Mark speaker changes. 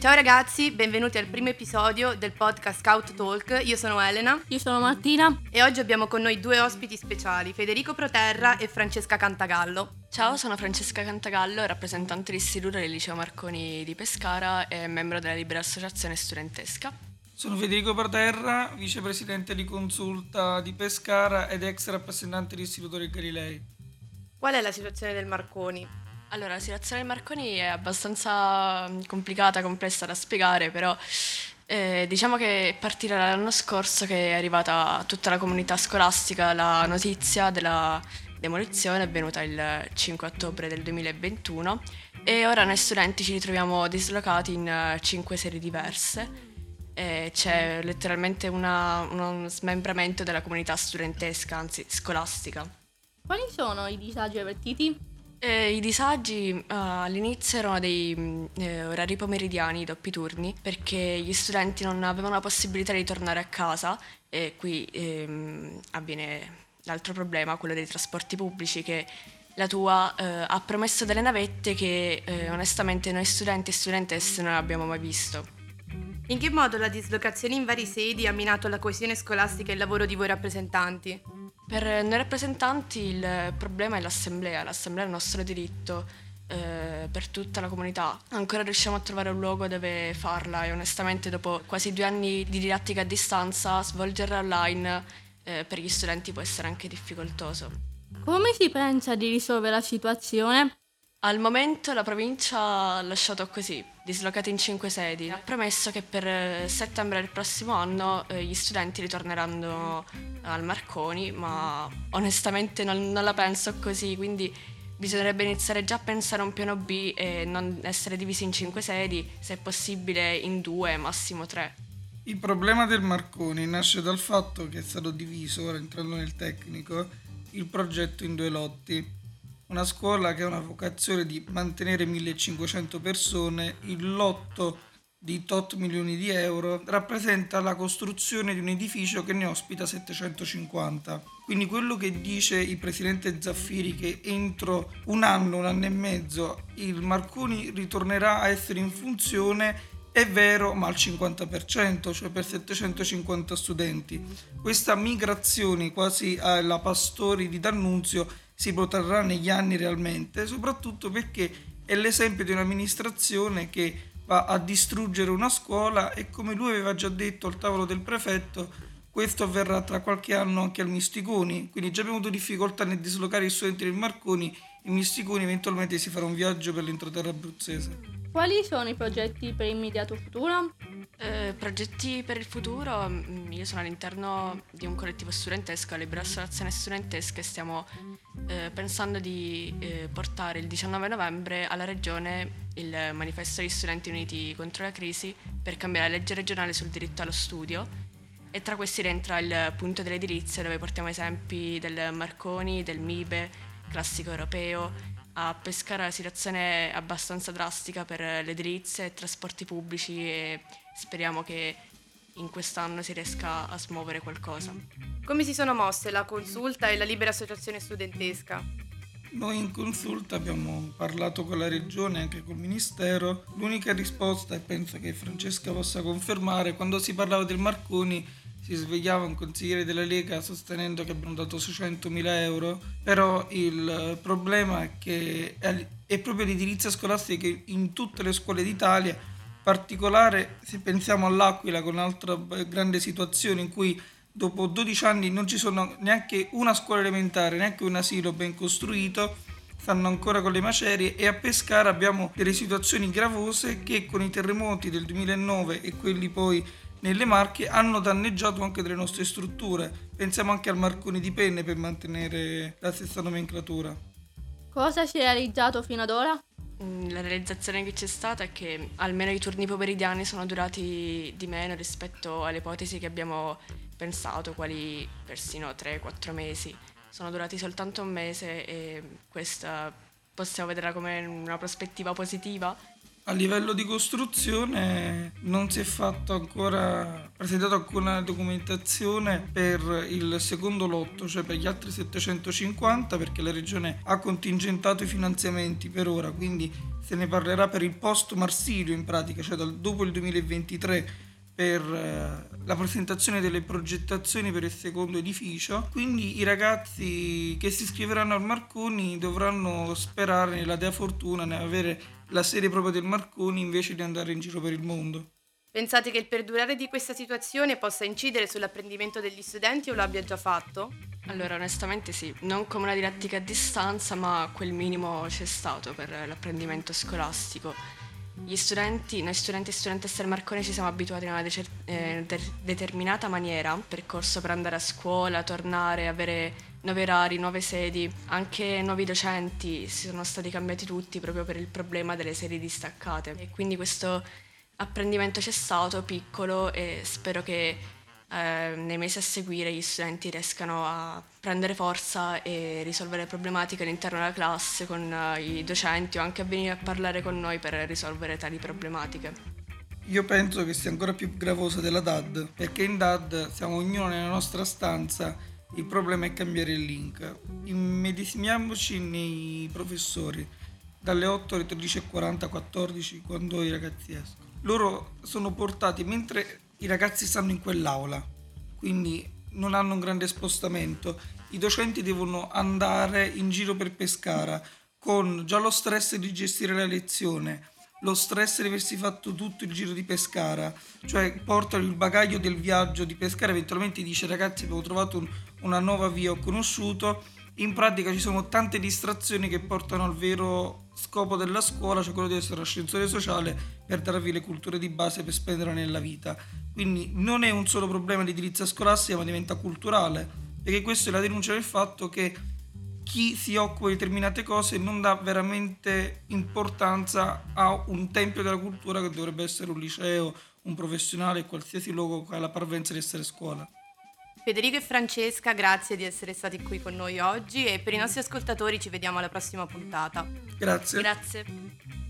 Speaker 1: Ciao ragazzi, benvenuti al primo episodio del podcast Scout Talk. Io sono Elena.
Speaker 2: Io sono Martina.
Speaker 1: E oggi abbiamo con noi due ospiti speciali, Federico Proterra e Francesca Cantagallo.
Speaker 3: Ciao, sono Francesca Cantagallo, rappresentante d'istituto del Liceo Marconi di Pescara e membro della Libera Associazione Studentesca.
Speaker 4: Sono Federico Proterra, vicepresidente di consulta di Pescara ed ex rappresentante dell'Istituto del Galilei.
Speaker 1: Qual è la situazione del Marconi?
Speaker 3: Allora, la situazione del Marconi è abbastanza mm, complicata, complessa da spiegare, però eh, diciamo che partire dall'anno scorso che è arrivata a tutta la comunità scolastica la notizia della demolizione, è venuta il 5 ottobre del 2021 e ora noi studenti ci ritroviamo dislocati in uh, cinque sedi diverse. E c'è letteralmente una, uno smembramento della comunità studentesca, anzi scolastica.
Speaker 2: Quali sono i disagi avvertiti?
Speaker 3: Eh, I disagi uh, all'inizio erano dei mm, eh, orari pomeridiani, doppi turni, perché gli studenti non avevano la possibilità di tornare a casa e qui ehm, avviene l'altro problema, quello dei trasporti pubblici, che la tua eh, ha promesso delle navette che eh, onestamente noi studenti e studentesse non abbiamo mai visto.
Speaker 1: In che modo la dislocazione in vari sedi ha minato la coesione scolastica e il lavoro di voi rappresentanti?
Speaker 3: Per noi rappresentanti il problema è l'assemblea, l'assemblea è il nostro diritto eh, per tutta la comunità. Ancora riusciamo a trovare un luogo dove farla e onestamente dopo quasi due anni di didattica a distanza svolgerla online eh, per gli studenti può essere anche difficoltoso.
Speaker 2: Come si pensa di risolvere la situazione?
Speaker 3: Al momento la provincia ha lasciato così, dislocati in cinque sedi. Ha promesso che per eh, settembre del prossimo anno eh, gli studenti ritorneranno al Marconi, ma onestamente non, non, la penso così, quindi bisognerebbe iniziare già a pensare a un piano B e non essere divisi in cinque sedi, se è possibile in due, massimo tre.
Speaker 4: Il problema del Marconi nasce dal fatto che è stato diviso, ora entrando nel tecnico, il progetto in due lotti una scuola che ha una vocazione di mantenere 1500 persone, il lotto di tot milioni di euro rappresenta la costruzione di un edificio che ne ospita 750. Quindi quello che dice il presidente Zaffiri che entro un anno, un anno e mezzo il Marconi ritornerà a essere in funzione è vero, ma al 50%, cioè per 750 studenti. Questa migrazione quasi alla Pastori di D'Annunzio si protrarrà negli anni realmente, soprattutto perché è l'esempio di un'amministrazione che va a distruggere una scuola e come lui aveva già detto al tavolo del prefetto, questo avverrà tra qualche anno anche al Misticoni, quindi già abbiamo avuto difficoltà nel dislocare i studenti del Marconi, il Misticoni eventualmente si farà un viaggio per l'entroterra abruzzese.
Speaker 2: Quali sono i progetti per l'immediato futuro?
Speaker 3: Eh, progetti per il futuro, mm, io sono all'interno di un collettivo studentesco, la Libera Associazione Studentesca e stiamo eh, pensando di eh, portare il 19 novembre alla Regione il manifesto degli studenti uniti contro la crisi per cambiare la legge regionale sul diritto allo studio. E tra questi rientra il punto dell'edilizia dove portiamo esempi del Marconi, del MIBE, classico europeo. A Pescara la situazione è abbastanza drastica per l'edilizia e trasporti pubblici e speriamo che in quest'anno si riesca a smuovere qualcosa.
Speaker 1: Come si sono mosse la consulta e la libera associazione studentesca?
Speaker 4: Noi in consulta abbiamo parlato con la regione e anche col ministero. L'unica risposta, e penso che Francesca possa confermare, quando si parlava del Marconi si svegliava un consigliere della Lega sostenendo che abbiamo dato 600.000 euro, però il problema è che è proprio l'edilizia scolastica in tutte le scuole d'Italia, particolare se pensiamo all'Aquila con un'altra grande situazione in cui dopo 12 anni non ci sono neanche una scuola elementare, neanche un asilo ben costruito, stanno ancora con le macerie e a Pescara abbiamo delle situazioni gravose che con i terremoti del 2009 e quelli poi nelle Marche hanno danneggiato anche delle nostre strutture. Pensiamo anche al Marconi di Penne per mantenere la stessa nomenclatura.
Speaker 2: Cosa si è realizzato fino ad ora?
Speaker 3: Mm, la realizzazione che c'è stata è che almeno i turni pomeridiani sono durati di meno rispetto alle ipotesi che abbiamo pensato, quali persino 3-4 mesi. Sono durati soltanto un mese e questa possiamo vederla come una prospettiva positiva
Speaker 4: a livello di costruzione non si è fatto ancora presentato alcuna documentazione per il secondo lotto, cioè per gli altri 750 perché la regione ha contingentato i finanziamenti per ora, quindi se ne parlerà per il post Marsilio in pratica, cioè dal, dopo il 2023 per eh, la presentazione delle progettazioni per il secondo edificio. Quindi i ragazzi che si iscriveranno al Marconi dovranno sperare nella dea fortuna, nell'avere la sede propria del Marconi invece di andare in giro per il mondo.
Speaker 1: Pensate che il perdurare di questa situazione possa incidere sull'apprendimento degli studenti o lo abbia già fatto?
Speaker 3: Allora, onestamente sì, non come una didattica a distanza, ma quel minimo c'è stato per l'apprendimento scolastico. Gli studenti, noi studenti e studentesse del Marconi ci siamo abituati in una decer- eh, de- determinata maniera, un percorso per andare a scuola, tornare, avere nuovi orari, nuove sedi, anche nuovi docenti, si sono stati cambiati tutti proprio per il problema delle sedi distaccate. E quindi questo apprendimento c'è stato, piccolo, e spero che eh, nei mesi a seguire gli studenti riescano a prendere forza e risolvere problematiche all'interno della classe con eh, i docenti o anche a venire a parlare con noi per risolvere tali problematiche.
Speaker 4: Io penso che sia ancora più gravosa della DAD, perché in DAD siamo ognuno nella nostra stanza, il problema è cambiare il link. Immedesimiamoci nei professori, dalle 8 alle 13.40, 14, quando i ragazzi escono. Loro sono portati mentre i ragazzi stanno in quell'aula, quindi non hanno un grande spostamento. I docenti devono andare in giro per Pescara con già lo stress di gestire la lezione, lo stress di aversi fatto tutto il giro di Pescara, cioè portano il bagaglio del viaggio di Pescara, eventualmente dice ragazzi abbiamo trovato un, una nuova via, ho conosciuto, in pratica ci sono tante distrazioni che portano al vero scopo della scuola, cioè quello di essere ascensore sociale per darvi le culture di base per spendere nella vita. Quindi non è un solo problema di edilizia scolastica, ma diventa culturale, perché questa è la denuncia del fatto che chi si occupa di determinate cose non dà veramente importanza a un tempio della cultura che dovrebbe essere un liceo, un professionale, qualsiasi luogo che ha la parvenza di essere scuola.
Speaker 1: Federico e Francesca, grazie di essere stati qui con noi oggi e per i nostri ascoltatori ci vediamo alla prossima puntata.
Speaker 4: Grazie.
Speaker 3: Grazie.